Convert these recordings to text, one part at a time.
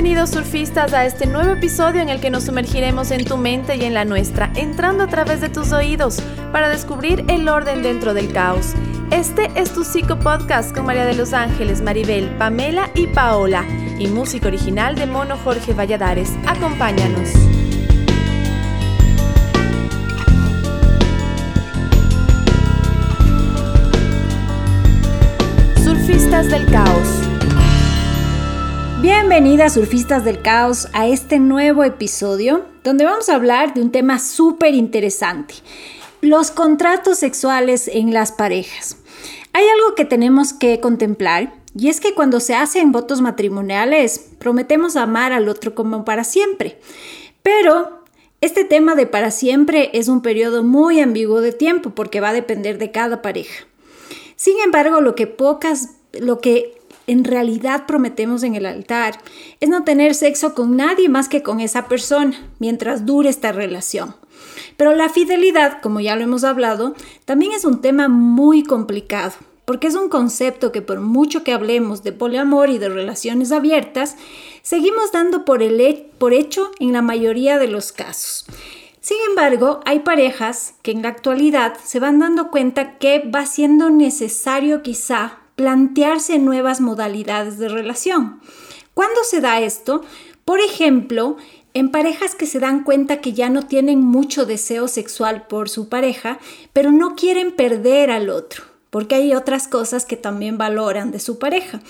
Bienvenidos surfistas a este nuevo episodio en el que nos sumergiremos en tu mente y en la nuestra, entrando a través de tus oídos para descubrir el orden dentro del caos. Este es tu Psico Podcast con María de los Ángeles, Maribel, Pamela y Paola, y música original de Mono Jorge Valladares. Acompáñanos. Surfistas del Caos. Bienvenidas surfistas del caos a este nuevo episodio donde vamos a hablar de un tema súper interesante, los contratos sexuales en las parejas. Hay algo que tenemos que contemplar y es que cuando se hacen votos matrimoniales prometemos amar al otro como para siempre, pero este tema de para siempre es un periodo muy ambiguo de tiempo porque va a depender de cada pareja. Sin embargo, lo que pocas lo que en realidad prometemos en el altar es no tener sexo con nadie más que con esa persona mientras dure esta relación. Pero la fidelidad, como ya lo hemos hablado, también es un tema muy complicado, porque es un concepto que por mucho que hablemos de poliamor y de relaciones abiertas, seguimos dando por, el por hecho en la mayoría de los casos. Sin embargo, hay parejas que en la actualidad se van dando cuenta que va siendo necesario quizá plantearse nuevas modalidades de relación. ¿Cuándo se da esto? Por ejemplo, en parejas que se dan cuenta que ya no tienen mucho deseo sexual por su pareja, pero no quieren perder al otro, porque hay otras cosas que también valoran de su pareja.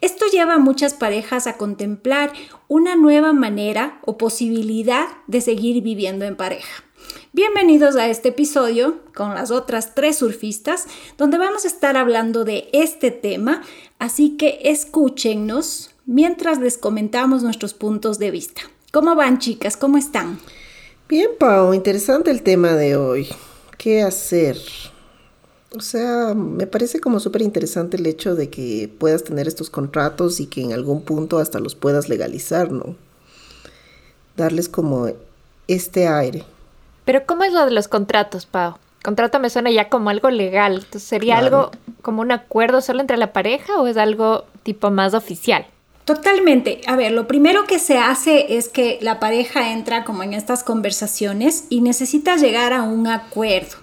Esto lleva a muchas parejas a contemplar una nueva manera o posibilidad de seguir viviendo en pareja. Bienvenidos a este episodio con las otras tres surfistas, donde vamos a estar hablando de este tema, así que escúchenos mientras les comentamos nuestros puntos de vista. ¿Cómo van chicas? ¿Cómo están? Bien, Pau, interesante el tema de hoy. ¿Qué hacer? O sea, me parece como súper interesante el hecho de que puedas tener estos contratos y que en algún punto hasta los puedas legalizar, ¿no? Darles como este aire. Pero ¿cómo es lo de los contratos, Pau? Contrato me suena ya como algo legal. Entonces, ¿sería algo como un acuerdo solo entre la pareja o es algo tipo más oficial? Totalmente. A ver, lo primero que se hace es que la pareja entra como en estas conversaciones y necesita llegar a un acuerdo.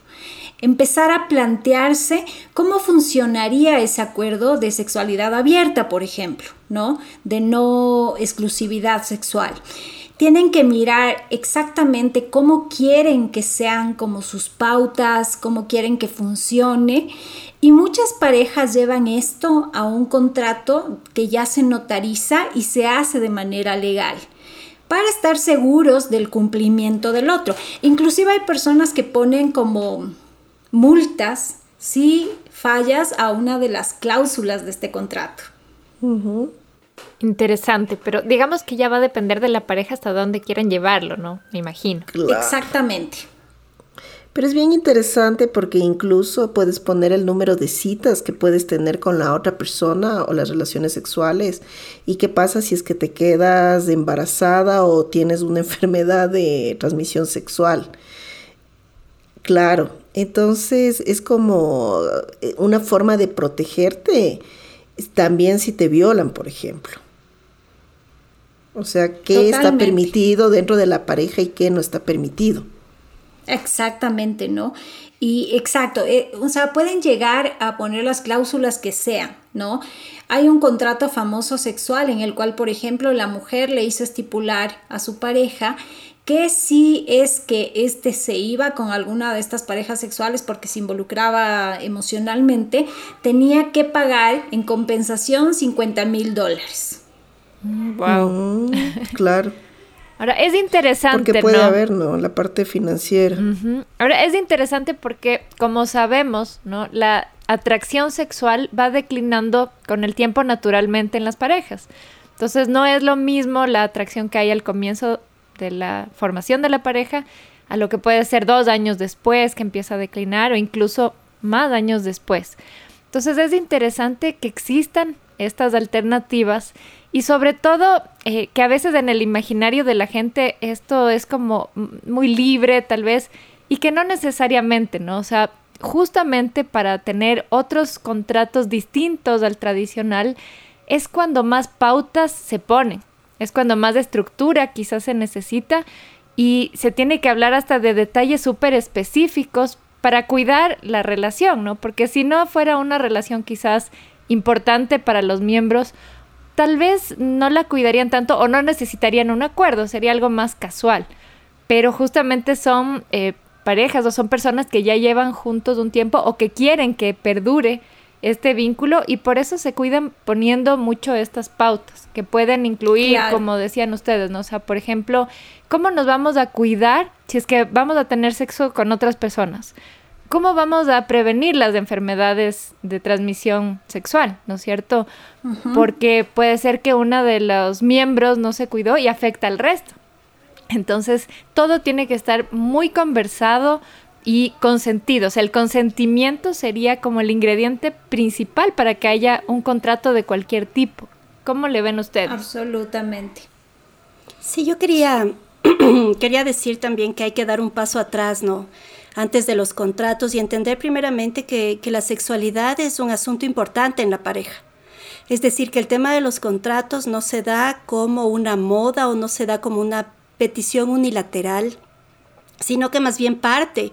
Empezar a plantearse cómo funcionaría ese acuerdo de sexualidad abierta, por ejemplo, ¿no? De no exclusividad sexual tienen que mirar exactamente cómo quieren que sean como sus pautas, cómo quieren que funcione. Y muchas parejas llevan esto a un contrato que ya se notariza y se hace de manera legal para estar seguros del cumplimiento del otro. Inclusive hay personas que ponen como multas si fallas a una de las cláusulas de este contrato. Interesante, pero digamos que ya va a depender de la pareja hasta dónde quieran llevarlo, ¿no? Me imagino. Exactamente. Pero es bien interesante porque incluso puedes poner el número de citas que puedes tener con la otra persona o las relaciones sexuales. ¿Y qué pasa si es que te quedas embarazada o tienes una enfermedad de transmisión sexual? Claro, entonces es como eh, una forma de protegerte también si te violan, por ejemplo. O sea, qué está permitido dentro de la pareja y qué no está permitido. Exactamente, ¿no? Y exacto, eh, o sea, pueden llegar a poner las cláusulas que sean, ¿no? Hay un contrato famoso sexual en el cual, por ejemplo, la mujer le hizo estipular a su pareja que si es que éste se iba con alguna de estas parejas sexuales porque se involucraba emocionalmente, tenía que pagar en compensación 50 mil dólares. Wow. Mm, claro. Ahora, es interesante. Porque puede haber, ¿no? La parte financiera. Ahora, es interesante porque, como sabemos, ¿no? La atracción sexual va declinando con el tiempo naturalmente en las parejas. Entonces, no es lo mismo la atracción que hay al comienzo de la formación de la pareja a lo que puede ser dos años después que empieza a declinar o incluso más años después. Entonces es interesante que existan estas alternativas y sobre todo eh, que a veces en el imaginario de la gente esto es como muy libre tal vez y que no necesariamente, ¿no? O sea, justamente para tener otros contratos distintos al tradicional es cuando más pautas se ponen. Es cuando más estructura quizás se necesita y se tiene que hablar hasta de detalles súper específicos para cuidar la relación, ¿no? Porque si no fuera una relación quizás importante para los miembros, tal vez no la cuidarían tanto o no necesitarían un acuerdo, sería algo más casual. Pero justamente son eh, parejas o son personas que ya llevan juntos un tiempo o que quieren que perdure este vínculo y por eso se cuidan poniendo mucho estas pautas que pueden incluir, como decían ustedes, ¿no? O sea, por ejemplo, ¿cómo nos vamos a cuidar si es que vamos a tener sexo con otras personas? ¿Cómo vamos a prevenir las enfermedades de transmisión sexual, ¿no es cierto? Porque puede ser que uno de los miembros no se cuidó y afecta al resto. Entonces, todo tiene que estar muy conversado, y consentido. O sea, el consentimiento sería como el ingrediente principal para que haya un contrato de cualquier tipo. ¿Cómo le ven ustedes? Absolutamente. Sí, yo quería, quería decir también que hay que dar un paso atrás, ¿no? Antes de los contratos y entender primeramente que, que la sexualidad es un asunto importante en la pareja. Es decir, que el tema de los contratos no se da como una moda o no se da como una petición unilateral sino que más bien parte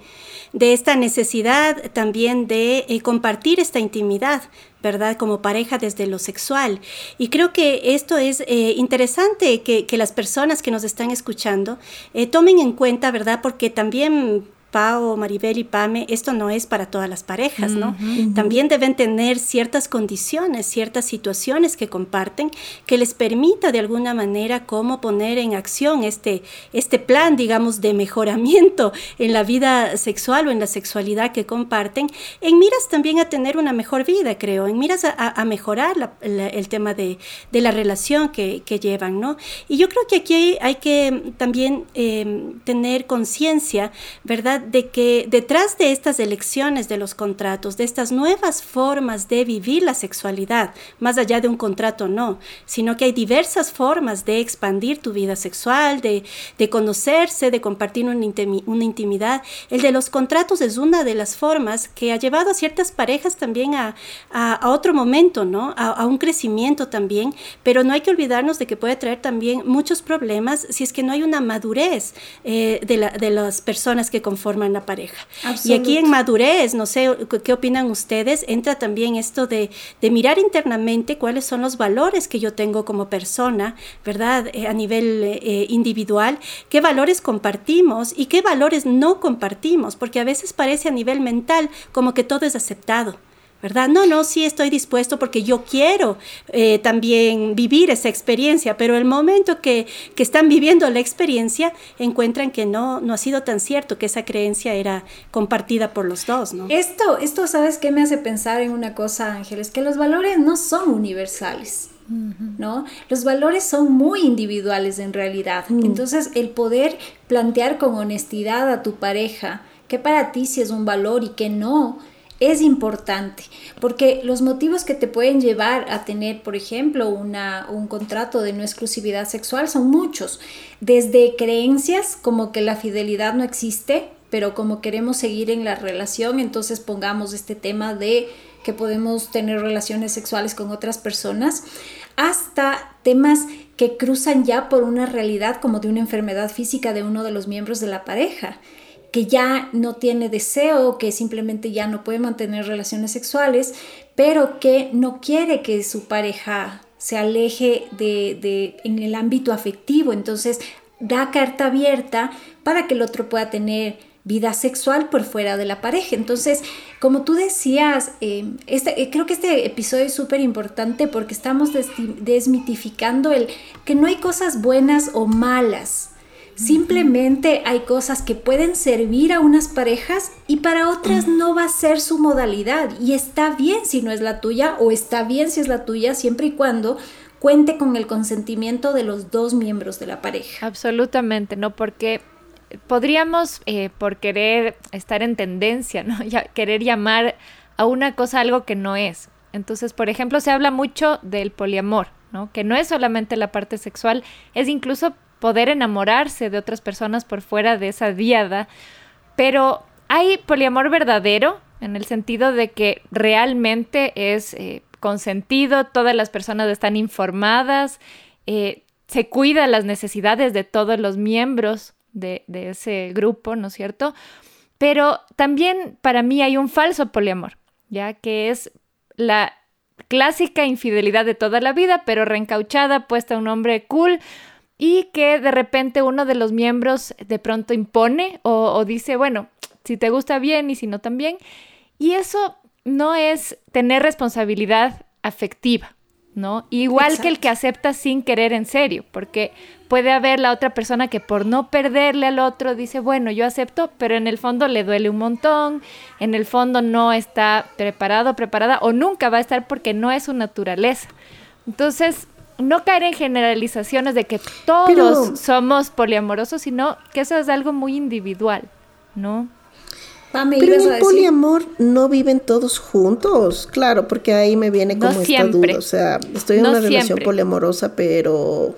de esta necesidad también de eh, compartir esta intimidad, ¿verdad? Como pareja desde lo sexual. Y creo que esto es eh, interesante que, las personas que nos están escuchando eh, tomen en cuenta, ¿verdad? Porque también Pau, Maribel y Pame, esto no es para todas las parejas, ¿no? También deben tener ciertas condiciones, ciertas situaciones que comparten que les permita de alguna manera cómo poner en acción este, este plan, digamos, de mejoramiento en la vida sexual o en la sexualidad que comparten, en miras también a tener una mejor vida, creo, en miras a, mejorar el tema de, la relación que, llevan, ¿no? Y yo creo que aquí hay, que también eh, tener conciencia, ¿verdad? De que detrás de estas elecciones de los contratos, de estas nuevas formas de vivir la sexualidad, más allá de un contrato no, sino que hay diversas formas de expandir tu vida sexual, de, conocerse, de compartir una, intimidad. El de los contratos es una de las formas que ha llevado a ciertas parejas también a, otro momento, ¿no? A, un crecimiento también, pero no hay que olvidarnos de que puede traer también muchos problemas si es que no hay una madurez eh, de, de las personas que conforman en la pareja. Y aquí en madurez, no sé qué opinan ustedes, entra también esto de, mirar internamente cuáles son los valores que yo tengo como persona, ¿verdad? Eh, a nivel eh, individual, qué valores compartimos y qué valores no compartimos, porque a veces parece a nivel mental como que todo es aceptado. ¿Verdad? No, no, sí estoy dispuesto porque yo quiero eh, también vivir esa experiencia, pero el momento que, que, están viviendo la experiencia encuentran que no, no ha sido tan cierto, que esa creencia era compartida por los dos, ¿no? Esto, esto ¿sabes qué me hace pensar en una cosa, Ángeles? Que los valores no son universales. ¿No? Los valores son muy individuales en realidad. Mm. Entonces, el poder plantear con honestidad a tu pareja que para ti sí es un valor y que no, es importante, porque los motivos que te pueden llevar a tener, por ejemplo, una, un contrato de no exclusividad sexual son muchos, desde creencias como que la fidelidad no existe, pero como queremos seguir en la relación, entonces pongamos este tema de que podemos tener relaciones sexuales con otras personas, hasta temas que cruzan ya por una realidad como de una enfermedad física de uno de los miembros de la pareja que ya no tiene deseo, que simplemente ya no puede mantener relaciones sexuales, pero que no quiere que su pareja se aleje de, en el ámbito afectivo. Entonces da carta abierta para que el otro pueda tener vida sexual por fuera de la pareja. Entonces, como tú decías, eh, este, eh, creo que este episodio es súper importante porque estamos desmitificando el que no hay cosas buenas o malas Simplemente hay cosas que pueden servir a unas parejas y para otras no va a ser su modalidad. Y está bien si no es la tuya o está bien si es la tuya siempre y cuando cuente con el consentimiento de los dos miembros de la pareja. Absolutamente, ¿no? Porque podríamos, eh, por querer estar en tendencia, ¿no? Ya, querer llamar a una cosa algo que no es. Entonces, por ejemplo, se habla mucho del poliamor, ¿no? Que no es solamente la parte sexual, es incluso poder enamorarse de otras personas por fuera de esa diada, pero hay poliamor verdadero en el sentido de que realmente es eh, consentido, todas las personas están informadas, eh, se cuida las necesidades de todos los miembros de, de ese grupo, ¿no es cierto? Pero también para mí hay un falso poliamor, ya que es la clásica infidelidad de toda la vida, pero reencauchada, puesta a un hombre cool y que de repente uno de los miembros de pronto impone o, dice, bueno, si te gusta bien y si no también. Y eso no es tener responsabilidad afectiva, ¿no? Igual que el que acepta sin querer en serio, porque puede haber la otra persona que por no perderle al otro dice, bueno, yo acepto, pero en el fondo le duele un montón, en el fondo no está preparado, preparada o nunca va a estar porque no es su naturaleza. Entonces, no caer en generalizaciones de que todos somos poliamorosos, sino que eso es algo muy individual, ¿no? Pero en el poliamor no viven todos juntos, claro, porque ahí me viene como esta duda. O sea, estoy en una relación poliamorosa, pero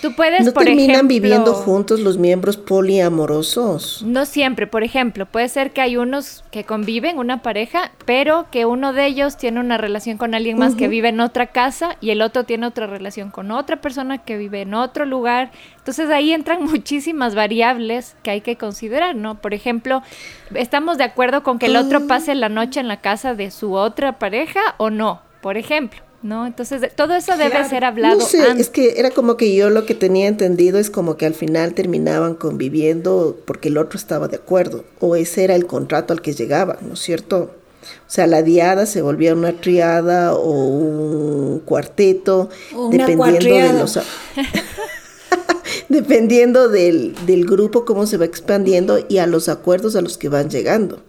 Tú puedes, ¿No terminan viviendo juntos los miembros poliamorosos? No siempre. Por ejemplo, puede ser que hay unos que conviven, una pareja, pero que uno de ellos tiene una relación con alguien más que vive en otra casa y el otro tiene otra relación con otra persona que vive en otro lugar. Entonces ahí entran muchísimas variables que hay que considerar, ¿no? Por ejemplo, ¿estamos de acuerdo con que el otro ah. pase la noche en la casa de su otra pareja o no? Por ejemplo. ¿No? Entonces, todo eso debe ser hablado. No sé, es que era como que yo lo que tenía entendido es como que al final terminaban conviviendo porque el otro estaba de acuerdo, o ese era el contrato al que llegaban, ¿no es cierto? O sea, la diada se volvía una triada o un cuarteto, dependiendo de los dependiendo del, del grupo cómo se va expandiendo y a los acuerdos a los que van llegando.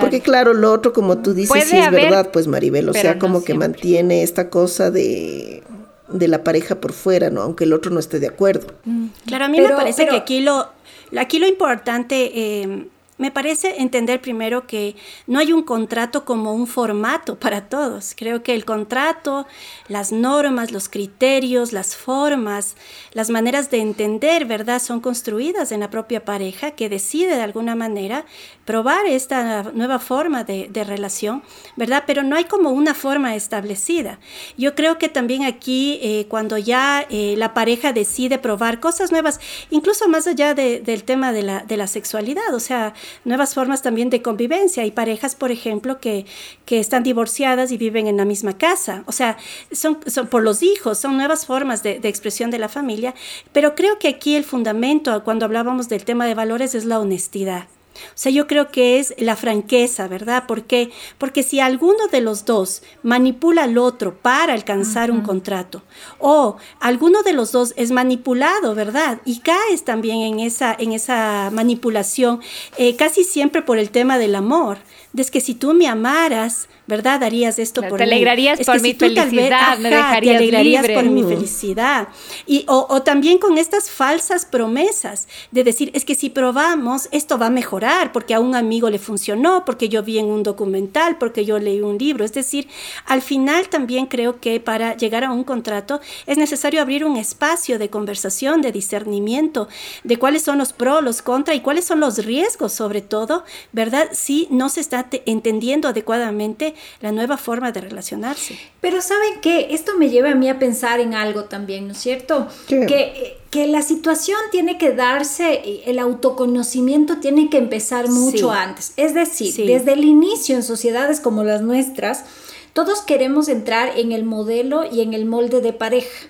Porque claro, lo otro, como tú dices, sí es verdad, pues Maribel, o sea, como que mantiene esta cosa de, de la pareja por fuera, ¿no? Aunque el otro no esté de acuerdo. Mm. Claro, a mí me parece que aquí lo, aquí lo importante... Eh, me parece entender primero que no hay un contrato como un formato para todos. Creo que el contrato, las normas, los criterios, las formas, las maneras de entender, ¿verdad?, son construidas en la propia pareja que decide de alguna manera probar esta nueva forma de, relación, ¿verdad? Pero no hay como una forma establecida. Yo creo que también aquí, eh, cuando ya eh, la pareja decide probar cosas nuevas, incluso más allá del tema de la, de la sexualidad, o sea, nuevas formas también de convivencia. Hay parejas, por ejemplo, que, que están divorciadas y viven en la misma casa. O sea, son, son por los hijos, son nuevas formas de, de expresión de la familia. Pero creo que aquí el fundamento, cuando hablábamos del tema de valores, es la honestidad. O sea, yo creo que es la franqueza, ¿verdad? ¿Por qué? Porque si alguno de los dos manipula al otro para alcanzar un contrato, o alguno de los dos es manipulado, ¿verdad? Y caes también en esa, en esa manipulación, eh, casi siempre por el tema del amor. Es que si tú me amaras, ¿verdad? Darías esto por te alegrarías por mi felicidad, me dejarías te alegrarías por mi felicidad. Y, o, también con estas falsas promesas de decir, es que si probamos, esto va a mejorar, porque a un amigo le funcionó, porque yo vi en un documental, porque yo leí un libro. Es decir, al final también creo que para llegar a un contrato es necesario abrir un espacio de conversación, de discernimiento, de cuáles son los pros, los contra y cuáles son los riesgos sobre todo, ¿verdad? Si no se está entendiendo adecuadamente la nueva forma de relacionarse. Pero ¿saben qué? Esto me lleva a mí a pensar en algo también, ¿no es cierto? Que, que la situación tiene que darse, el autoconocimiento tiene que empezar mucho antes. Es decir, desde el inicio en sociedades como las nuestras, todos queremos entrar en el modelo y en el molde de pareja.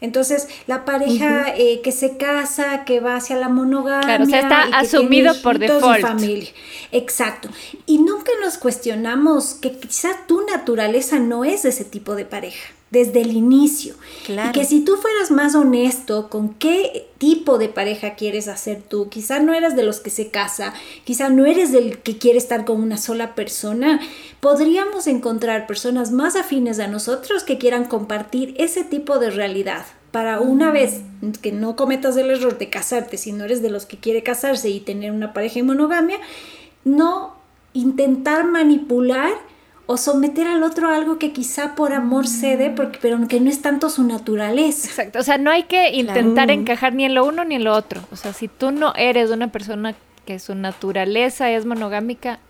Entonces, la pareja eh, que se casa, que va hacia la monogamia. Claro, o sea, está asumido por default. familia. Exacto. Y nunca nos cuestionamos que quizá tu naturaleza no es ese tipo de pareja desde el inicio. Y que si tú fueras más honesto con qué tipo de pareja quieres hacer tú, quizá no eres de los que se casa, quizá no eres del que quiere estar con una sola persona, podríamos encontrar personas más afines a nosotros que quieran compartir ese tipo de realidad. Para una vez que no cometas el error de casarte, si no eres de los que quiere casarse y tener una pareja en monogamia, no intentar manipular o someter al otro a algo que quizá por amor cede, porque, pero que no es tanto su naturaleza. Exacto, o sea, no hay que intentar encajar ni en lo uno ni en lo otro. O sea, si tú no eres una persona que su naturaleza es monogámica,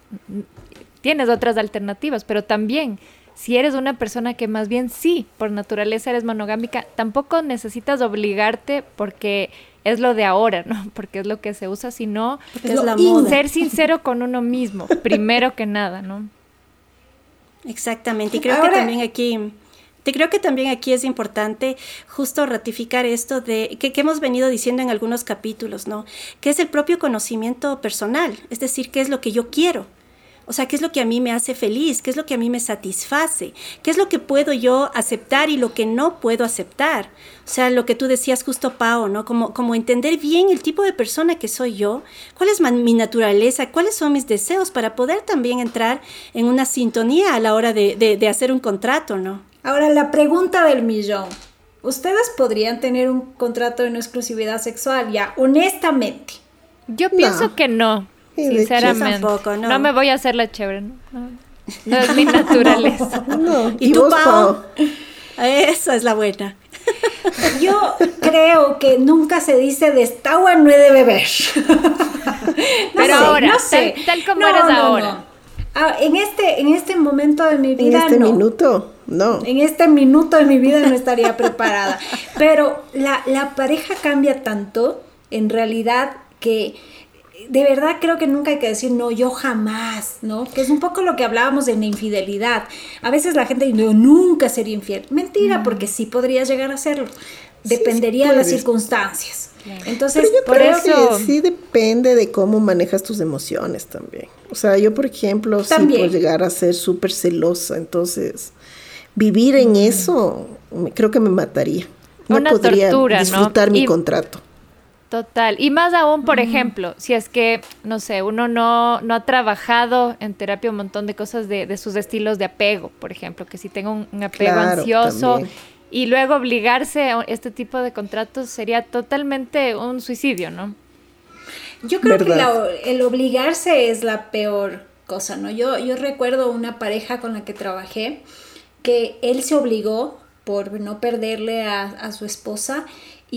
tienes otras alternativas, pero también si eres una persona que más bien sí, por naturaleza eres monogámica, tampoco necesitas obligarte porque es lo de ahora, ¿no? Porque es lo que se usa, sino es la moda. ser sincero con uno mismo, primero que nada, ¿no? Exactamente, y creo que también aquí te creo que también aquí es importante justo ratificar esto de que, que, hemos venido diciendo en algunos capítulos, ¿no? Que es el propio conocimiento personal, es decir, qué es lo que yo quiero. O sea, ¿qué es lo que a mí me hace feliz? ¿Qué es lo que a mí me satisface? ¿Qué es lo que puedo yo aceptar y lo que no puedo aceptar? O sea, lo que tú decías justo, Pau, ¿no? Como, como entender bien el tipo de persona que soy yo, cuál es mi naturaleza, cuáles son mis deseos para poder también entrar en una sintonía a la hora de, de, de hacer un contrato, ¿no? Ahora, la pregunta del millón. ¿Ustedes podrían tener un contrato de no exclusividad sexual ya, honestamente? Yo pienso no. que no. Sinceramente. Tampoco, no. no. me voy a hacer la chévere. No, no es mi naturaleza. No. ¿Y, ¿Y tú, Pau? Esa es la buena. Yo creo que nunca se dice de esta agua no he de beber. Pero sé, ahora, no sé. Tal, tal como eres ahora. Ah, en, este, en este momento de mi vida. En este no. minuto, no. En este minuto de mi vida no estaría preparada. Pero la, la pareja cambia tanto, en realidad, que de verdad creo que nunca hay que decir no, yo jamás, ¿no? Que es un poco lo que hablábamos de la infidelidad. A veces la gente dice, no, nunca sería infiel. Mentira, mm. porque sí podrías llegar a hacerlo. Dependería sí, de las circunstancias. Claro. Entonces, Pero yo por creo eso... que sí depende de cómo manejas tus emociones también. O sea, yo, por ejemplo, también. sí puedo llegar a ser súper celosa. Entonces, vivir en mm. eso creo que me mataría. No Una podría tortura, disfrutar ¿no? mi y... contrato. Total. Y más aún, por mm. ejemplo, si es que, no sé, uno no, no ha trabajado en terapia un montón de cosas de, de sus estilos de apego, por ejemplo, que si tengo un, un apego claro, ansioso también. y luego obligarse a este tipo de contratos sería totalmente un suicidio, ¿no? Yo creo ¿verdad? que la, el obligarse es la peor cosa, ¿no? Yo, yo recuerdo una pareja con la que trabajé que él se obligó por no perderle a, a su esposa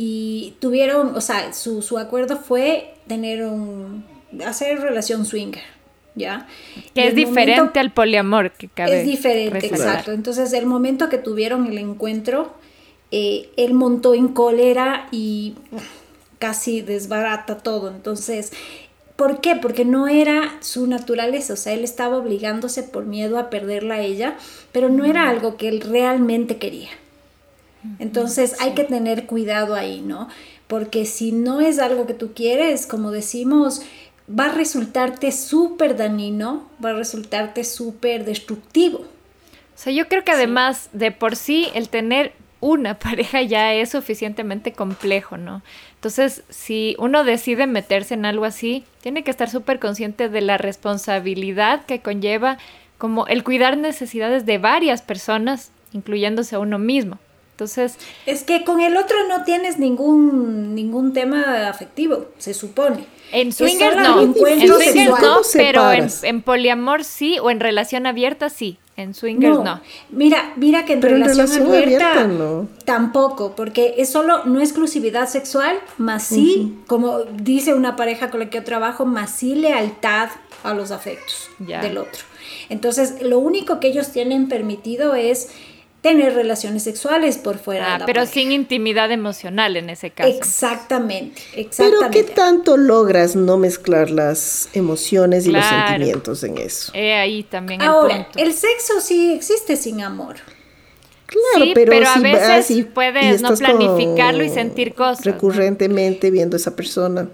y tuvieron, o sea, su, su acuerdo fue tener un, hacer relación swinger, ¿ya? Que es diferente momento, al poliamor que cabe Es diferente, resaltar. exacto. Entonces, el momento que tuvieron el encuentro, eh, él montó en cólera y casi desbarata todo. Entonces, ¿por qué? Porque no era su naturaleza, o sea, él estaba obligándose por miedo a perderla a ella, pero no era algo que él realmente quería. Entonces hay que tener cuidado ahí, ¿no? Porque si no es algo que tú quieres, como decimos, va a resultarte súper dañino, va a resultarte súper destructivo. O sea, yo creo que además sí. de por sí el tener una pareja ya es suficientemente complejo, ¿no? Entonces, si uno decide meterse en algo así, tiene que estar súper consciente de la responsabilidad que conlleva como el cuidar necesidades de varias personas, incluyéndose a uno mismo. Entonces, es que con el otro no tienes ningún ningún tema afectivo, se supone. En swingers no, en swingers no, pero en, en, poliamor sí o en relación abierta sí. En swingers no. no. Mira, mira que en pero relación, en relación abierta, abierta no. tampoco, porque es solo no exclusividad sexual, más sí, uh -huh. como dice una pareja con la que yo trabajo, más sí lealtad a los afectos yeah. del otro. Entonces, lo único que ellos tienen permitido es tener relaciones sexuales por fuera. Ah, de la pero pareja. sin intimidad emocional en ese caso. Exactamente, exactamente. Pero ¿qué tanto logras no mezclar las emociones y claro. los sentimientos en eso? Eh, ahí también Ahora, el punto. el sexo sí existe sin amor. Claro, sí, pero, pero si a veces vas y, puedes y no planificarlo y sentir cosas. Recurrentemente ¿no? viendo a esa persona.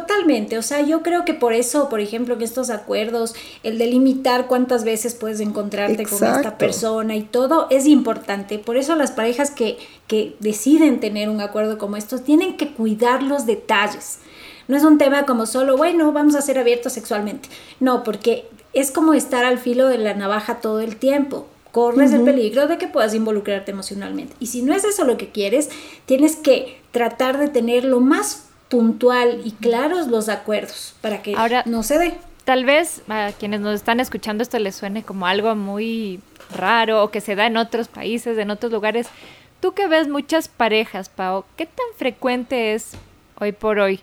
Totalmente, o sea, yo creo que por eso, por ejemplo, en estos acuerdos, el delimitar cuántas veces puedes encontrarte Exacto. con esta persona y todo es importante. Por eso las parejas que, que deciden tener un acuerdo como estos tienen que cuidar los detalles. No es un tema como solo, bueno, vamos a ser abiertos sexualmente. No, porque es como estar al filo de la navaja todo el tiempo. Corres uh -huh. el peligro de que puedas involucrarte emocionalmente. Y si no es eso lo que quieres, tienes que tratar de tener lo más puntual y claros los acuerdos para que Ahora, no se dé. Tal vez a quienes nos están escuchando esto les suene como algo muy raro o que se da en otros países, en otros lugares. Tú que ves muchas parejas, Pau, ¿qué tan frecuente es hoy por hoy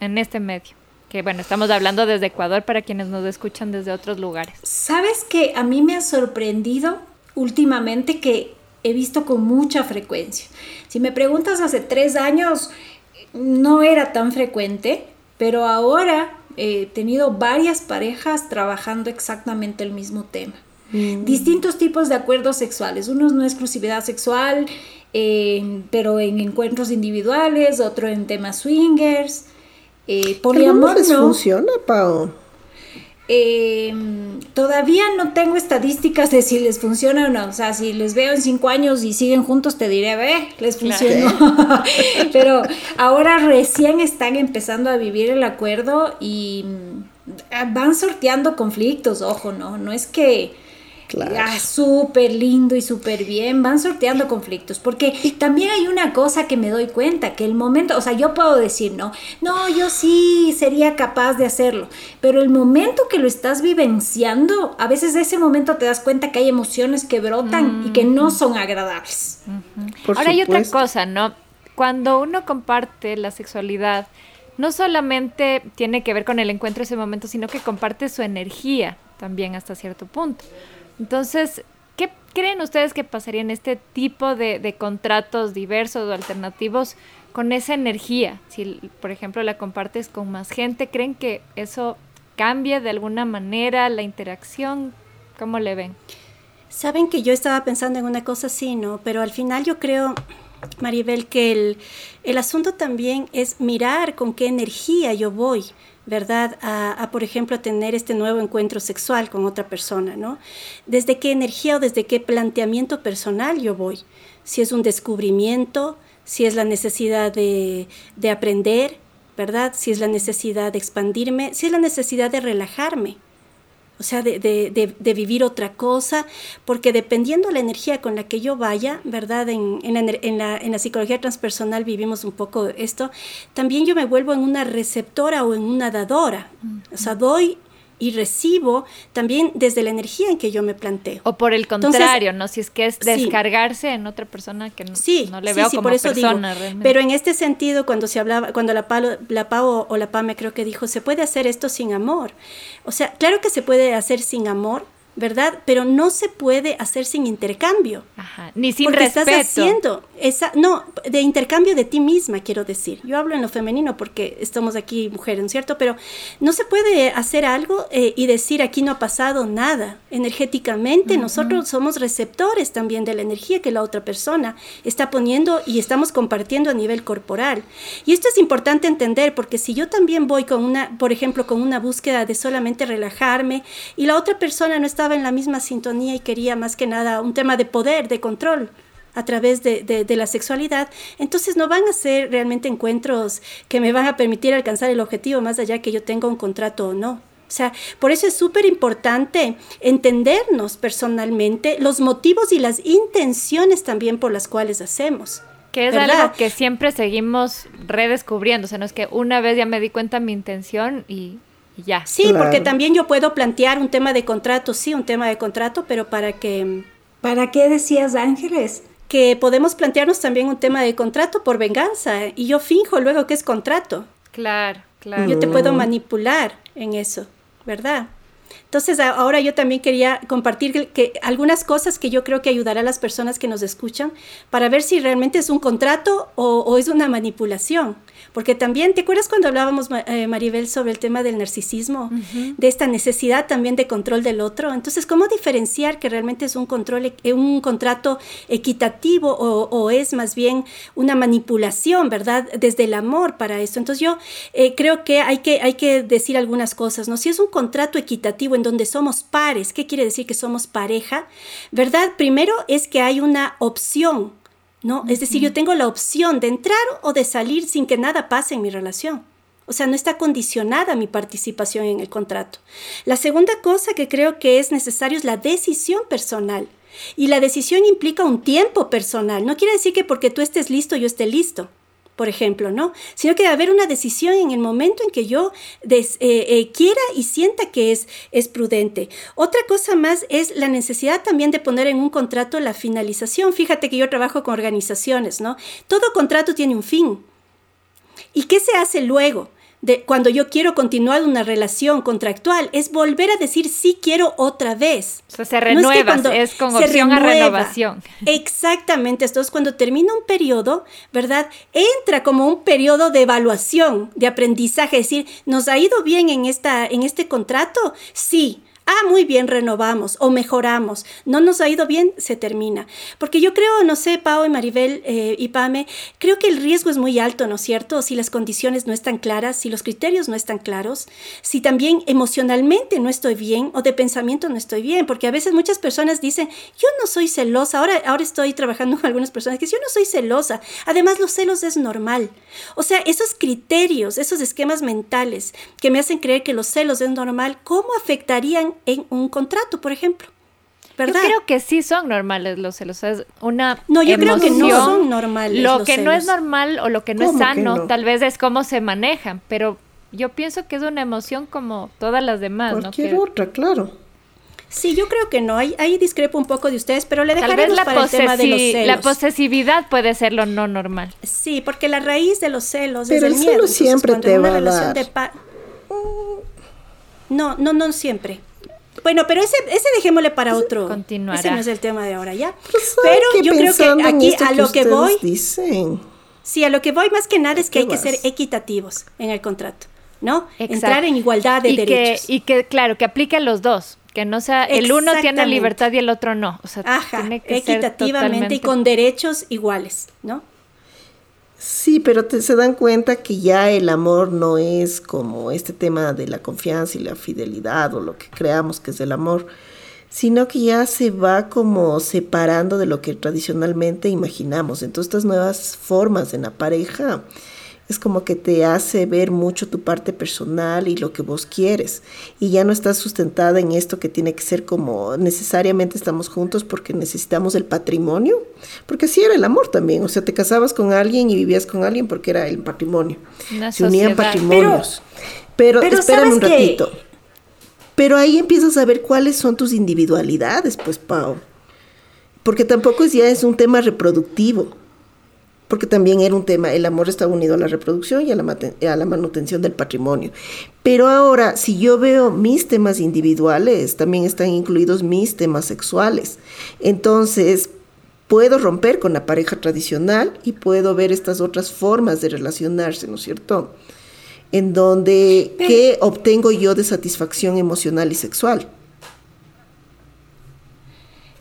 en este medio? Que bueno, estamos hablando desde Ecuador para quienes nos escuchan desde otros lugares. Sabes que a mí me ha sorprendido últimamente que he visto con mucha frecuencia. Si me preguntas hace tres años, no era tan frecuente, pero ahora he tenido varias parejas trabajando exactamente el mismo tema. Mm. Distintos tipos de acuerdos sexuales. Unos no exclusividad sexual, eh, pero en encuentros individuales, otro en temas swingers. Eh, poliamor no. funciona, Pau? Eh, todavía no tengo estadísticas de si les funciona o no. O sea, si les veo en cinco años y siguen juntos, te diré, ve, les funcionó. Pero ahora recién están empezando a vivir el acuerdo y mm, van sorteando conflictos, ojo, ¿no? No es que Claro. Ah, súper lindo y súper bien. Van sorteando conflictos. Porque también hay una cosa que me doy cuenta, que el momento, o sea, yo puedo decir, no, no, yo sí sería capaz de hacerlo. Pero el momento que lo estás vivenciando, a veces de ese momento te das cuenta que hay emociones que brotan y que no mm. son agradables. Ahora hay otra cosa, ¿no? Cuando uno comparte la sexualidad, no solamente tiene que ver con el encuentro ese momento, sino que comparte su energía también hasta cierto punto. Entonces, ¿qué creen ustedes que pasaría en este tipo de, contratos diversos o alternativos con esa energía? Si, por ejemplo, la compartes con más gente, ¿creen que eso cambia de alguna manera la interacción? ¿Cómo le ven? Saben que yo estaba pensando en una cosa así, ¿no? Pero al final yo creo, Maribel, que el, el asunto también es mirar con qué energía yo voy. ¿Verdad? A, por ejemplo, tener este nuevo encuentro sexual con otra persona, ¿no? Desde qué energía o desde qué planteamiento personal yo voy. Si es un descubrimiento, si es la necesidad de, de aprender, ¿verdad? Si es la necesidad de expandirme, si es la necesidad de relajarme o sea, de, de, de, vivir otra cosa, porque dependiendo la energía con la que yo vaya, ¿verdad? En, en, la, en, la, en, la, psicología transpersonal vivimos un poco esto, también yo me vuelvo en una receptora o en una dadora, o sea, doy y recibo también desde la energía en que yo me planteo. O por el contrario, ¿no? Si es que es descargarse en otra persona que no, no le veo como por eso persona. Pero en este sentido, cuando se hablaba, cuando la, Palo, la Pau o la Pame creo que dijo, se puede hacer esto sin amor. O sea, claro que se puede hacer sin amor, ¿verdad? Pero no se puede hacer sin intercambio. Ajá, ni sin porque estás haciendo esa, no, de intercambio de ti misma, quiero decir. Yo hablo en lo femenino porque estamos aquí mujeres, ¿cierto? Pero no se puede hacer algo eh, y decir aquí no ha pasado nada. Energéticamente nosotros somos receptores también de la energía que la otra persona está poniendo y estamos compartiendo a nivel corporal. Y esto es importante entender porque si yo también voy con una, por ejemplo, con una búsqueda de solamente relajarme y la otra persona no está estaba en la misma sintonía y quería más que nada un tema de poder, de control a través de, de, la sexualidad, entonces no van a ser realmente encuentros que me van a permitir alcanzar el objetivo más allá que yo tenga un contrato o no. O sea, por eso es súper importante entendernos personalmente los motivos y las intenciones también por las cuales hacemos. Que es algo que siempre seguimos redescubriendo. O sea, no es que una vez ya me di cuenta mi intención y ya. Sí, porque también yo puedo plantear un tema de contrato, sí, un tema de contrato, pero para que... ¿Para qué decías Ángeles? Que podemos plantearnos también un tema de contrato por venganza y yo finjo luego que es contrato. Claro, claro. Yo te puedo manipular en eso, ¿verdad? Entonces, ahora yo también quería compartir que, algunas cosas que yo creo que ayudará a las personas que nos escuchan para ver si realmente es un contrato o es una manipulación. Porque también, ¿te acuerdas cuando hablábamos, eh, Maribel, sobre el tema del narcisismo? De esta necesidad también de control del otro. Entonces, ¿cómo diferenciar que realmente es un, control, eh, un contrato equitativo o, es más bien una manipulación, ¿verdad? Desde el amor para esto. Entonces, yo eh, creo que hay, que hay que decir algunas cosas, ¿no? Si es un contrato equitativo en donde somos pares, ¿qué quiere decir que somos pareja? ¿Verdad? Primero es que hay una opción ¿no? Es decir, yo tengo la opción de entrar o de salir sin que nada pase en mi relación. O sea, no está condicionada mi participación en el contrato. La segunda cosa que creo que es necesario es la decisión personal. Y la decisión implica un tiempo personal. No quiere decir que porque tú estés listo, yo esté listo por ejemplo, ¿no? Sino que debe haber una decisión en el momento en que yo eh, eh, quiera y sienta que es, es prudente. Otra cosa más es la necesidad también de poner en un contrato la finalización. Fíjate que yo trabajo con organizaciones, ¿no? Todo contrato tiene un fin. ¿Y qué se hace luego? De cuando yo quiero continuar una relación contractual, es volver a decir sí quiero otra vez. O sea, se renueva, es, con opción a renovación. Exactamente, entonces cuando termina un periodo, ¿verdad? Entra como un periodo de evaluación, de aprendizaje, es decir, ¿nos ha ido bien en, esta, en este contrato? Sí ah, muy bien, renovamos o mejoramos, no nos ha ido bien, se termina. Porque yo creo, no sé, Pau y Maribel eh, y Pame, creo que el riesgo es muy alto, ¿no es cierto? Si las condiciones no están claras, si los criterios no están claros, si también emocionalmente no estoy bien o de pensamiento no estoy bien, porque a veces muchas personas dicen, yo no soy celosa, ahora, ahora estoy trabajando con algunas personas que dicen, yo no soy celosa, además los celos es normal. O sea, esos criterios, esos esquemas mentales que me hacen creer que los celos es normal, ¿cómo afectarían en un contrato, por ejemplo. ¿verdad? Yo creo que sí son normales los celos. Es una no, yo creo que no son normales. Lo que no es normal o lo que no es sano, tal vez es cómo se manejan, pero yo pienso que es una emoción como todas las demás. Cualquier otra, claro. Sí, yo creo que no. Ahí, ahí, discrepo un poco de ustedes, pero le dejaremos la para el tema de los celos. La posesividad puede ser lo no normal. Sí, porque la raíz de los celos pero es el, el miedo. siempre te va a dar. No, no, no siempre. Bueno, pero ese, ese dejémosle para otro. Continuará. Ese no es el tema de ahora, ¿ya? Pues, pero yo creo que aquí a lo que, voy... Dicen. Sí, a lo que voy más que nada es que hay que ser equitativos en el contrato, ¿no? Entrar en igualdad de derechos. y que, claro, que aplique a los dos. Que no sea, el uno tiene libertad y el otro no. O sea, Ajá, tiene que equitativamente y con derechos iguales, ¿no? Sí, pero se dan cuenta que ya el amor no es como este tema de la confianza y la fidelidad o lo que creamos que es el amor, sino que ya se va como separando de lo que tradicionalmente imaginamos. Entonces estas nuevas formas en la pareja es como que te hace ver mucho tu parte personal y lo que vos quieres. Y ya no estás sustentada en esto que tiene que ser como necesariamente estamos juntos porque necesitamos el patrimonio. Porque así era el amor también. O sea, te casabas con alguien y vivías con alguien porque era el patrimonio. Se unían patrimonios. Pero, pero, espérame un ratito. Pero ahí empiezas a ver cuáles son tus individualidades, pues, Pau. Porque tampoco ya es un tema reproductivo porque también era un tema, el amor está unido a la reproducción y a la, a la manutención del patrimonio. Pero ahora, si yo veo mis temas individuales, también están incluidos mis temas sexuales. Entonces, puedo romper con la pareja tradicional y puedo ver estas otras formas de relacionarse, ¿no es cierto? En donde, ¿qué obtengo yo de satisfacción emocional y sexual?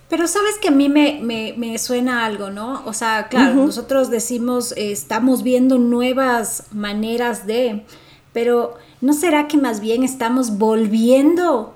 Pero sabes que a mí me, me, suena algo, ¿no? O sea, claro, nosotros decimos, eh, estamos viendo nuevas maneras de, pero ¿no será que más bien estamos volviendo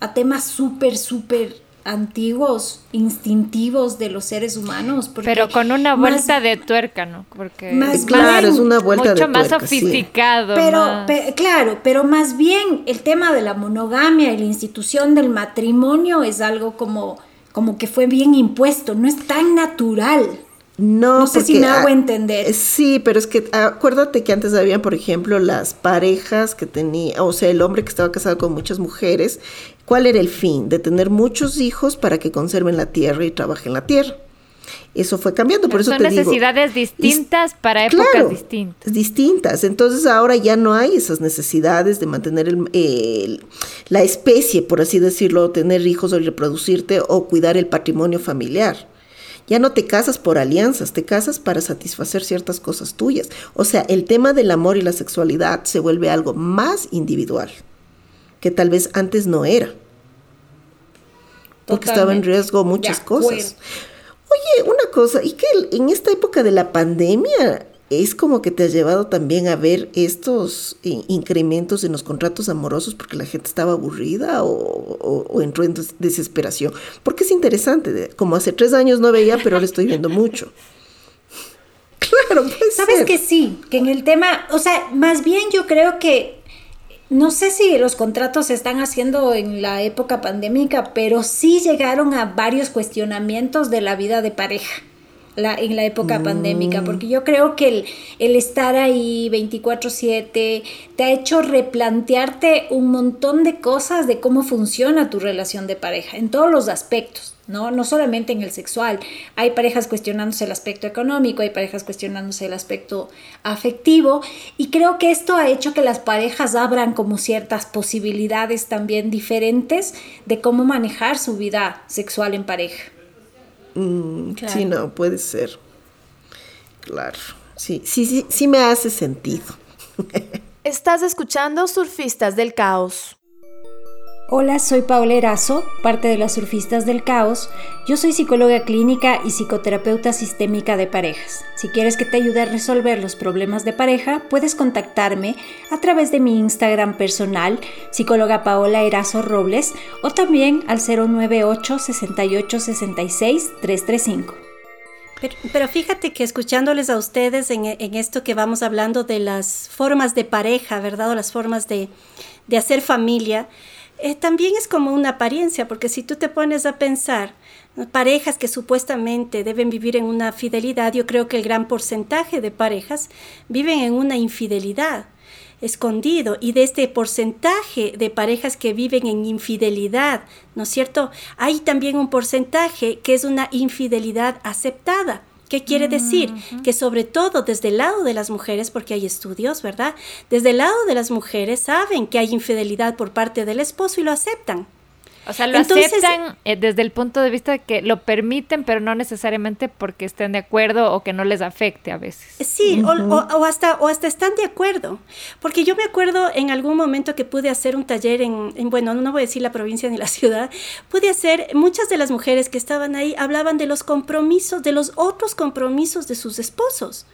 a temas súper, súper antiguos, instintivos de los seres humanos. Pero con una vuelta de tuerca, ¿no? Porque más claro, es una vuelta mucho de más sofisticado. Pero, claro, pero más bien el tema de la monogamia y la institución del matrimonio es algo como como que fue bien impuesto, no es tan natural. No, no sé si me hago entender. Eh, sí, pero es que acuérdate que antes había, por ejemplo, las parejas que tenía, o sea, el hombre que estaba casado con muchas mujeres. ¿Cuál era el fin? De tener muchos hijos para que conserven la tierra y trabajen la tierra eso fue cambiando. Por eso Son necesidades distintas para épocas distintas. Distintas. Entonces ahora ya no hay esas necesidades de mantener el, la especie, por así decirlo, tener hijos o reproducirte o cuidar el patrimonio familiar. Ya no te casas por alianzas, te casas para satisfacer ciertas cosas tuyas. O sea, el tema del amor y la sexualidad se vuelve algo más individual, que tal vez antes no era. Porque estaba en riesgo muchas cosas. Cosa, y que en esta época de la pandemia es como que te ha llevado también a ver estos incrementos en los contratos amorosos porque la gente estaba aburrida o, entró en desesperación. Porque es interesante, como hace tres años no veía, pero ahora estoy viendo mucho. Claro, pues. Sabes que sí, que en el tema, o sea, más bien yo creo que no sé si los contratos se están haciendo en la época pandémica, pero sí llegaron a varios cuestionamientos de la vida de pareja. en la época mm. pandémica, porque yo creo que el, el estar ahí 24/7 te ha hecho replantearte un montón de cosas de cómo funciona tu relación de pareja, en todos los aspectos. ¿No? No solamente en el sexual. Hay parejas cuestionándose el aspecto económico, hay parejas cuestionándose el aspecto afectivo y creo que esto ha hecho que las parejas abran como ciertas posibilidades también diferentes de cómo manejar su vida sexual en pareja. Mm, sí, no, puede ser. Claro. Sí, sí, sí, sí me hace sentido. Estás escuchando Surfistas del Caos. Hola, soy Paola Erazo, parte de las Surfistas del Caos. Yo soy psicóloga clínica y psicoterapeuta sistémica de parejas. Si quieres que te ayude a resolver los problemas de pareja, puedes contactarme a través de mi Instagram personal, psicóloga Paola Erazo Robles, o también al 098 68 66 335. Pero, fíjate que escuchándoles a ustedes en, esto que vamos hablando de las formas de pareja, ¿verdad? O las formas de, de hacer familia, eh, también es como una apariencia, porque si tú te pones a pensar, parejas que supuestamente deben vivir en una fidelidad, yo creo que el gran porcentaje de parejas viven en una infidelidad escondido y de este porcentaje de parejas que viven en infidelidad, ¿no es cierto? Hay también un porcentaje que es una infidelidad aceptada. ¿Qué quiere decir? Que sobre todo desde el lado de las mujeres, porque hay estudios, ¿verdad? Desde el lado de las mujeres saben que hay infidelidad por parte del esposo y lo aceptan. O sea, lo aceptan eh, desde el punto de vista de que lo permiten, pero no necesariamente porque estén de acuerdo o que no les afecte a veces. Sí, o, hasta, o hasta están de acuerdo. Porque yo me acuerdo en algún momento que pude hacer un taller en, bueno, no voy a decir la provincia ni la ciudad, pude hacer, muchas de las mujeres que estaban ahí hablaban de los compromisos, de los otros compromisos de sus esposos.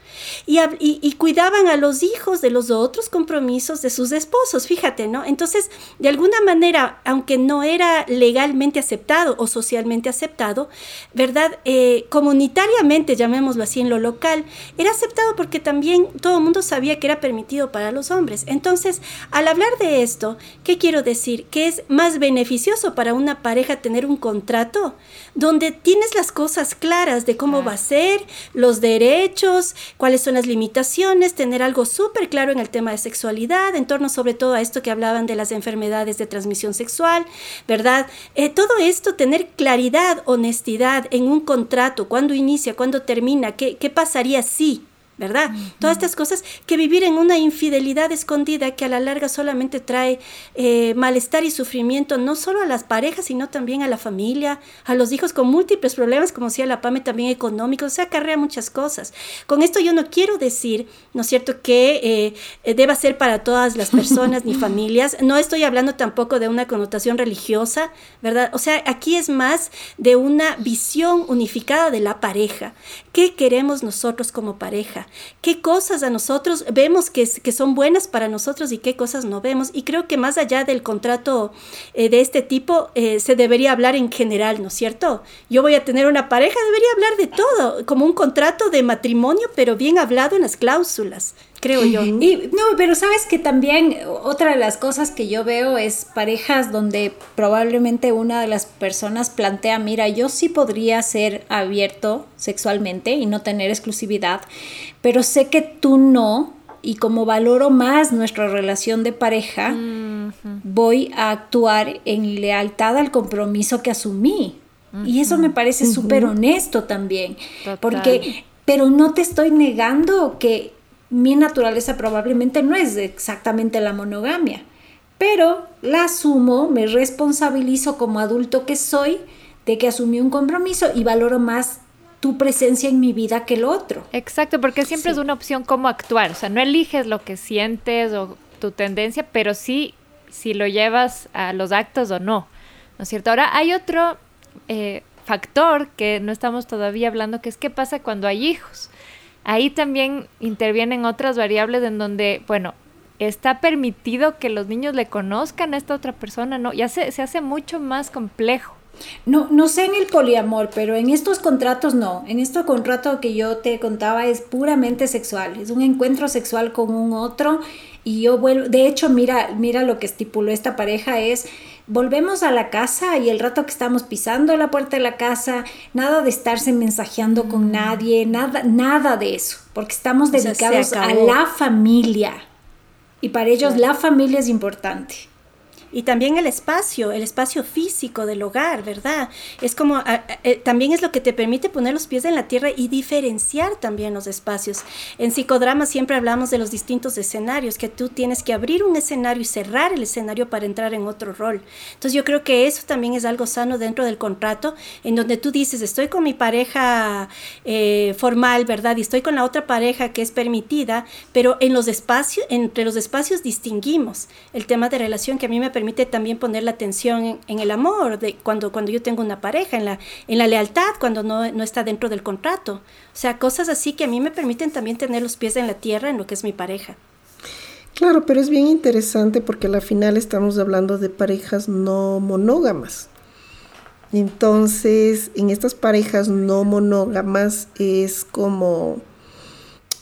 Y, y, y cuidaban a los hijos de los otros compromisos de sus esposos, fíjate, ¿no? Entonces, de alguna manera, aunque no era legalmente aceptado o socialmente aceptado, ¿verdad? Eh, comunitariamente, llamémoslo así en lo local, era aceptado porque también todo el mundo sabía que era permitido para los hombres. Entonces, al hablar de esto, ¿qué quiero decir? Que es más beneficioso para una pareja tener un contrato donde tienes las cosas claras de cómo va a ser, los derechos, cuáles son las limitaciones, tener algo súper claro en el tema de sexualidad, en torno sobre todo a esto que hablaban de las enfermedades de transmisión sexual, ¿verdad? Eh, todo esto, tener claridad, honestidad en un contrato, cuándo inicia, cuándo termina, qué, qué pasaría si, ¿verdad? Todas estas cosas que vivir en una infidelidad escondida que a la larga solamente trae eh, malestar y sufrimiento no solo a las parejas, sino también a la familia, a los hijos con múltiples problemas, como decía la PAME, también económicos, o sea, acarrea muchas cosas. Con esto yo no quiero decir, ¿no es cierto?, que eh, deba ser para todas las personas ni familias. No estoy hablando tampoco de una connotación religiosa, ¿verdad? O sea, aquí es más de una visión unificada de la pareja. ¿Qué queremos nosotros como pareja? Qué cosas a nosotros vemos que, que son buenas para nosotros y qué cosas no vemos. Y creo que más allá del contrato eh, de este tipo, eh, se debería hablar en general, ¿no es cierto? Yo voy a tener una pareja, debería hablar de todo, como un contrato de matrimonio, pero bien hablado en las cláusulas creo yo. Y, no, pero sabes que también otra de las cosas que yo veo es parejas donde probablemente una de las personas plantea, mira, yo sí podría ser abierto sexualmente y no tener exclusividad, pero sé que tú no, y como valoro más nuestra relación de pareja, voy a actuar en lealtad al compromiso que asumí. Y eso me parece súper honesto también, porque, pero no te estoy negando que mi naturaleza probablemente no es exactamente la monogamia, pero la asumo, me responsabilizo como adulto que soy de que asumí un compromiso y valoro más tu presencia en mi vida que el otro. Exacto, porque siempre es una opción cómo actuar, o sea, no eliges lo que sientes o tu tendencia, pero sí si lo llevas a los actos o no, ¿no es cierto? Ahora hay otro eh, factor que no estamos todavía hablando, que es qué pasa cuando hay hijos. Ahí también intervienen otras variables en donde, bueno, está permitido que los niños le conozcan a esta otra persona, ¿no? Ya se, se hace mucho más complejo. No, no sé en el poliamor, pero en estos contratos no. En este contrato que yo te contaba es puramente sexual. Es un encuentro sexual con un otro. Y yo vuelvo, de hecho, mira, mira lo que estipuló esta pareja es volvemos a la casa y el rato que estamos pisando la puerta de la casa, nada de estarse mensajeando con mm. nadie, nada, nada de eso, porque estamos dedicados a la familia. Y para ellos la familia es importante. Y también el espacio, el espacio físico del hogar, ¿verdad? Es como, eh, también es lo que te permite poner los pies en la tierra y diferenciar también los espacios. En psicodrama siempre hablamos de los distintos escenarios, que tú tienes que abrir un escenario y cerrar el escenario para entrar en otro rol. Entonces yo creo que eso también es algo sano dentro del contrato, en donde tú dices, estoy con mi pareja eh, formal, ¿verdad? Y estoy con la otra pareja que es permitida, pero en los espacios, entre los espacios distinguimos el tema de relación que a mí me permite también poner la atención en, el amor, de cuando, cuando yo tengo una pareja, en la, en la lealtad, cuando no, no está dentro del contrato. O sea, cosas así que a mí me permiten también tener los pies en la tierra en lo que es mi pareja. Claro, pero es bien interesante porque al final estamos hablando de parejas no monógamas. Entonces, en estas parejas no monógamas es como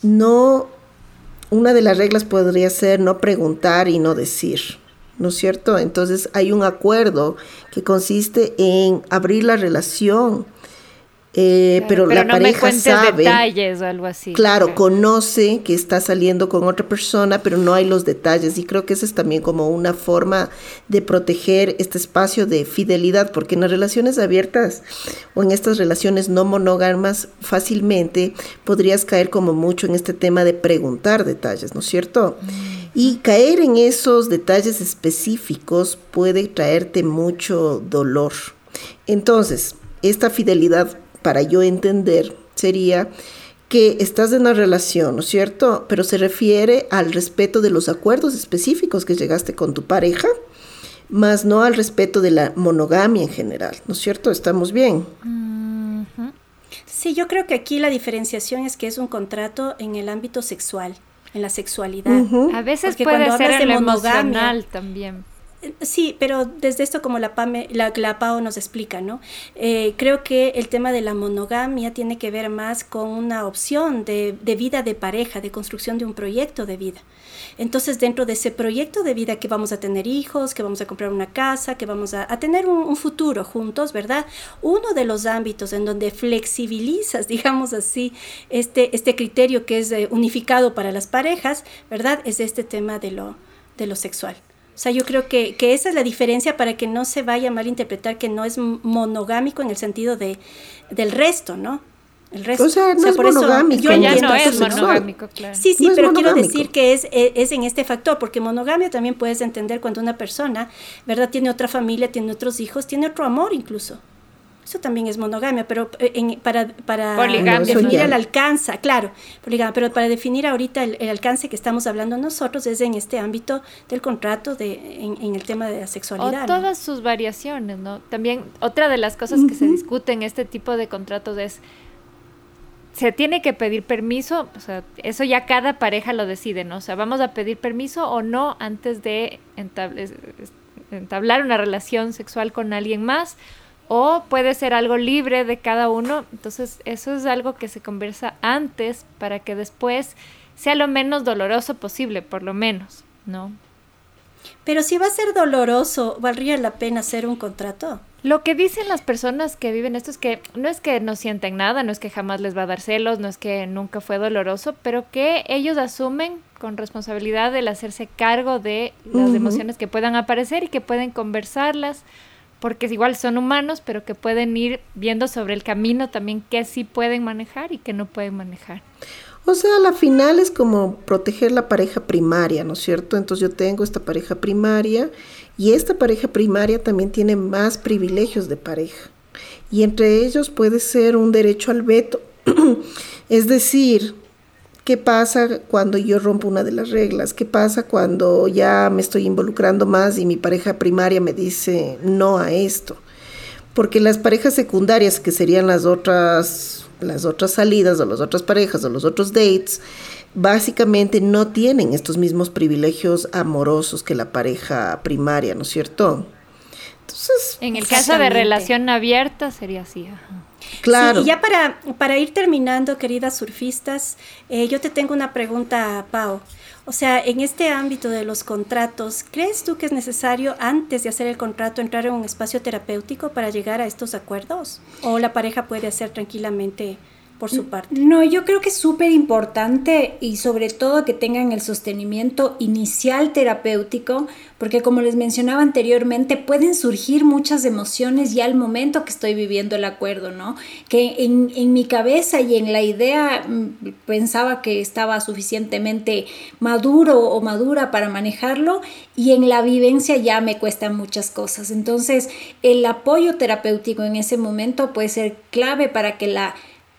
no, una de las reglas podría ser no preguntar y no decir. ¿No es cierto? Entonces hay un acuerdo que consiste en abrir la relación, eh, pero, la pareja sabe, detalles o algo así. Claro, conoce que está saliendo con otra persona, pero no hay los detalles. Y creo que esa es también como una forma de proteger este espacio de fidelidad, porque en las relaciones abiertas o en estas relaciones no monógamas fácilmente podrías caer como mucho en este tema de preguntar detalles, ¿no es cierto? Mm. Y caer en esos detalles específicos puede traerte mucho dolor. Entonces, esta fidelidad, para yo entender, sería que estás en una relación, ¿no es cierto? Pero se refiere al respeto de los acuerdos específicos que llegaste con tu pareja, más no al respeto de la monogamia en general, ¿no es cierto? ¿Estamos bien? Sí, yo creo que aquí la diferenciación es que es un contrato en el ámbito sexual en la sexualidad. A veces puede ser en lo emocional también. Eh, sí, pero desde esto como la, PAME, la, la PAO nos explica, ¿no? Eh, creo que el tema de la monogamia tiene que ver más con una opción de, de vida de pareja, de construcción de un proyecto de vida. Entonces, dentro de ese proyecto de vida que vamos a tener hijos, que vamos a comprar una casa, que vamos a, tener un, futuro juntos, ¿verdad? Uno de los ámbitos en donde flexibilizas, digamos así, este, este criterio que es eh, unificado para las parejas, ¿verdad? Es este tema de lo, de lo sexual. O sea, yo creo que, que, esa es la diferencia para que no se vaya a malinterpretar que no es monogámico en el sentido de, del resto, ¿no? El resto. O sea, no es monogámico. Yo ya no es monogámico, claro. Sí, sí, pero quiero decir que es, e, es, en este factor, porque monogamia también puedes entender cuando una persona, ¿verdad? Tiene otra familia, tiene otros hijos, tiene otro amor incluso. Eso también es monogamia, pero eh, en, para, para definir el alcance, claro, poligamia, pero para definir ahorita el, alcance que estamos hablando nosotros es en este ámbito del contrato, de, en, el tema de la sexualidad. O todas sus variaciones, ¿no? También otra de las cosas que se discuten en este tipo de contratos es se tiene que pedir permiso, o sea, eso ya cada pareja lo decide, ¿no? O sea, vamos a pedir permiso o no antes de entablar una relación sexual con alguien más, o puede ser algo libre de cada uno, entonces eso es algo que se conversa antes para que después sea lo menos doloroso posible, por lo menos, ¿no? Pero si va a ser doloroso, ¿valdría la pena hacer un contrato? Lo que dicen las personas que viven esto es que no es que no sienten nada, no es que jamás les va a dar celos, no es que nunca fue doloroso, pero que ellos asumen con responsabilidad el hacerse cargo de las emociones que puedan aparecer y que pueden conversarlas, porque igual son humanos, pero que pueden ir viendo sobre el camino también qué sí pueden manejar y qué no pueden manejar. O sea, la final es como proteger la pareja primaria, ¿no es cierto? Entonces yo tengo esta pareja primaria y esta pareja primaria también tiene más privilegios de pareja. Y entre ellos puede ser un derecho al veto. es decir, ¿qué pasa cuando yo rompo una de las reglas? ¿Qué pasa cuando ya me estoy involucrando más y mi pareja primaria me dice no a esto? Porque las parejas secundarias, que serían las otras, las otras salidas o las otras parejas o los otros dates, básicamente no tienen estos mismos privilegios amorosos que la pareja primaria, ¿no es cierto? Entonces, en el caso de relación abierta sería así. Claro. y ya para, para ir terminando, queridas surfistas, eh, yo te tengo una pregunta, Pau. O sea, en este ámbito de los contratos, ¿crees tú que es necesario antes de hacer el contrato entrar en un espacio terapéutico para llegar a estos acuerdos? ¿O la pareja puede hacer tranquilamente por su parte. No, yo creo que es súper importante y sobre todo que tengan el sostenimiento inicial terapéutico, porque como les mencionaba anteriormente, pueden surgir muchas emociones ya al momento que estoy viviendo el acuerdo, ¿no? Que en, en mi cabeza y en la idea mm, pensaba que estaba suficientemente maduro o madura para manejarlo y en la vivencia ya me cuestan muchas cosas. Entonces, el apoyo terapéutico en ese momento puede ser clave para que la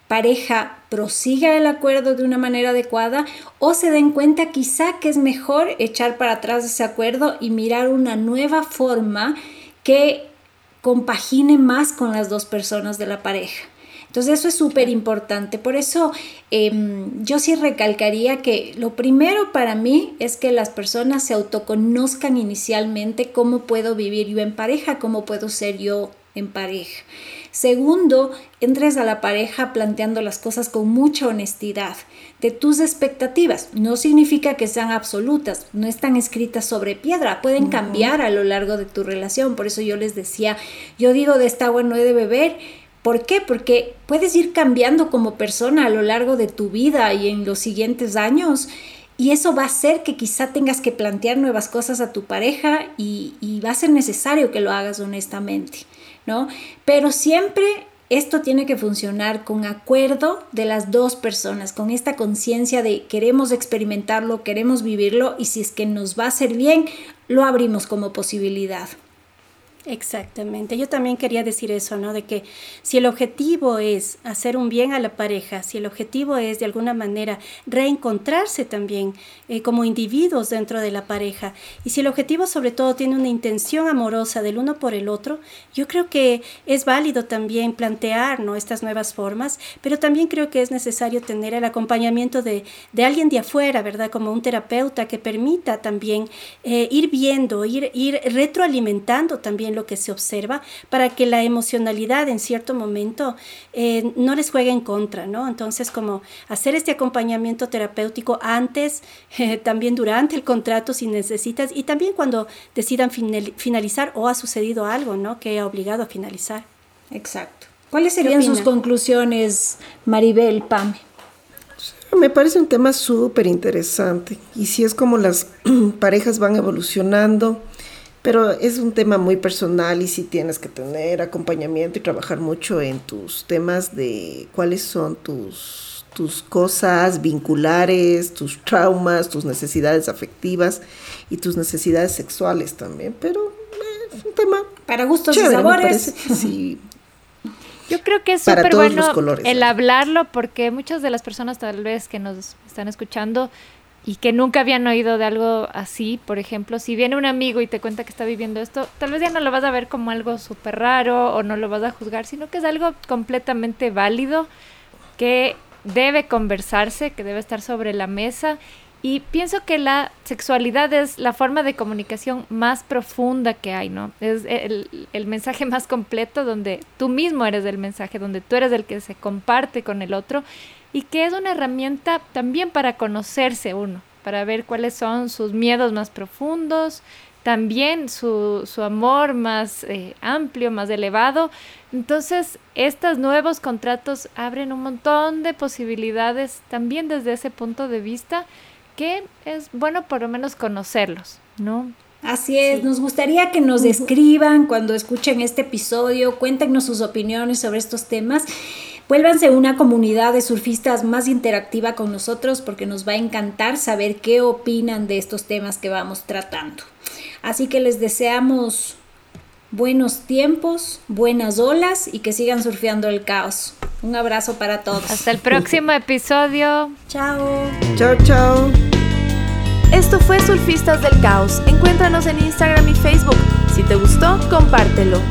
pareja prosiga el acuerdo de una manera adecuada o se den cuenta quizá que es mejor echar para atrás ese acuerdo y mirar una nueva forma que compagine más con las dos personas de la pareja. Entonces eso es súper importante. Por eso em, yo sí recalcaría que lo primero para mí es que las personas se autoconozcan inicialmente cómo puedo vivir yo en pareja, cómo puedo ser yo en pareja. Segundo, entres a la pareja planteando las cosas con mucha honestidad de tus expectativas. No significa que sean absolutas, no están escritas sobre piedra, pueden cambiar a lo largo de tu relación. Por eso yo les decía, yo digo de esta agua no he de beber. ¿Por qué? Porque puedes ir cambiando como persona a lo largo de tu vida y en los siguientes años. Y eso va a hacer que quizá tengas que plantear nuevas cosas a tu pareja y, y va a ser necesario que lo hagas honestamente. ¿No? Pero siempre esto tiene que funcionar con acuerdo de las dos personas, con esta conciencia de queremos experimentarlo, queremos vivirlo y si es que nos va a hacer bien, lo abrimos como posibilidad. Exactamente. Yo también quería decir eso, ¿no? De que si el objetivo es hacer un bien a la pareja, si el objetivo es de alguna manera reencontrarse también eh, como individuos dentro de la pareja, y si el objetivo sobre todo tiene una intención amorosa del uno por el otro, yo creo que es válido también plantear, ¿no? Estas nuevas formas, pero también creo que es necesario tener el acompañamiento de, de alguien de afuera, ¿verdad? Como un terapeuta que permita también eh, ir viendo, ir, ir retroalimentando también lo que se observa para que la emocionalidad en cierto momento eh, no les juegue en contra, ¿no? Entonces, como hacer este acompañamiento terapéutico antes, eh, también durante el contrato si necesitas y también cuando decidan finalizar o ha sucedido algo, ¿no? Que ha obligado a finalizar. Exacto. ¿Cuáles serían sus conclusiones, Maribel, Pame? Me parece un tema súper interesante y si es como las parejas van evolucionando, pero es un tema muy personal y sí tienes que tener acompañamiento y trabajar mucho en tus temas de cuáles son tus, tus cosas vinculares, tus traumas, tus necesidades afectivas y tus necesidades sexuales también. Pero eh, es un tema. Para gustos y sabores. sí. Yo creo que es súper bueno el hablarlo porque muchas de las personas tal vez que nos están escuchando y que nunca habían oído de algo así, por ejemplo, si viene un amigo y te cuenta que está viviendo esto, tal vez ya no lo vas a ver como algo súper raro o no lo vas a juzgar, sino que es algo completamente válido que debe conversarse, que debe estar sobre la mesa. Y pienso que la sexualidad es la forma de comunicación más profunda que hay, ¿no? Es el, el mensaje más completo donde tú mismo eres el mensaje, donde tú eres el que se comparte con el otro y que es una herramienta también para conocerse uno, para ver cuáles son sus miedos más profundos, también su, su amor más eh, amplio, más elevado. Entonces, estos nuevos contratos abren un montón de posibilidades también desde ese punto de vista que es bueno por lo menos conocerlos, ¿no? Así es, nos gustaría que nos escriban cuando escuchen este episodio, cuéntenos sus opiniones sobre estos temas. Vuélvanse una comunidad de surfistas más interactiva con nosotros porque nos va a encantar saber qué opinan de estos temas que vamos tratando. Así que les deseamos buenos tiempos, buenas olas y que sigan surfeando el caos. Un abrazo para todos. Hasta el próximo episodio. Chao. Chao, chao. Esto fue Surfistas del Caos. Encuéntranos en Instagram y Facebook. Si te gustó, compártelo.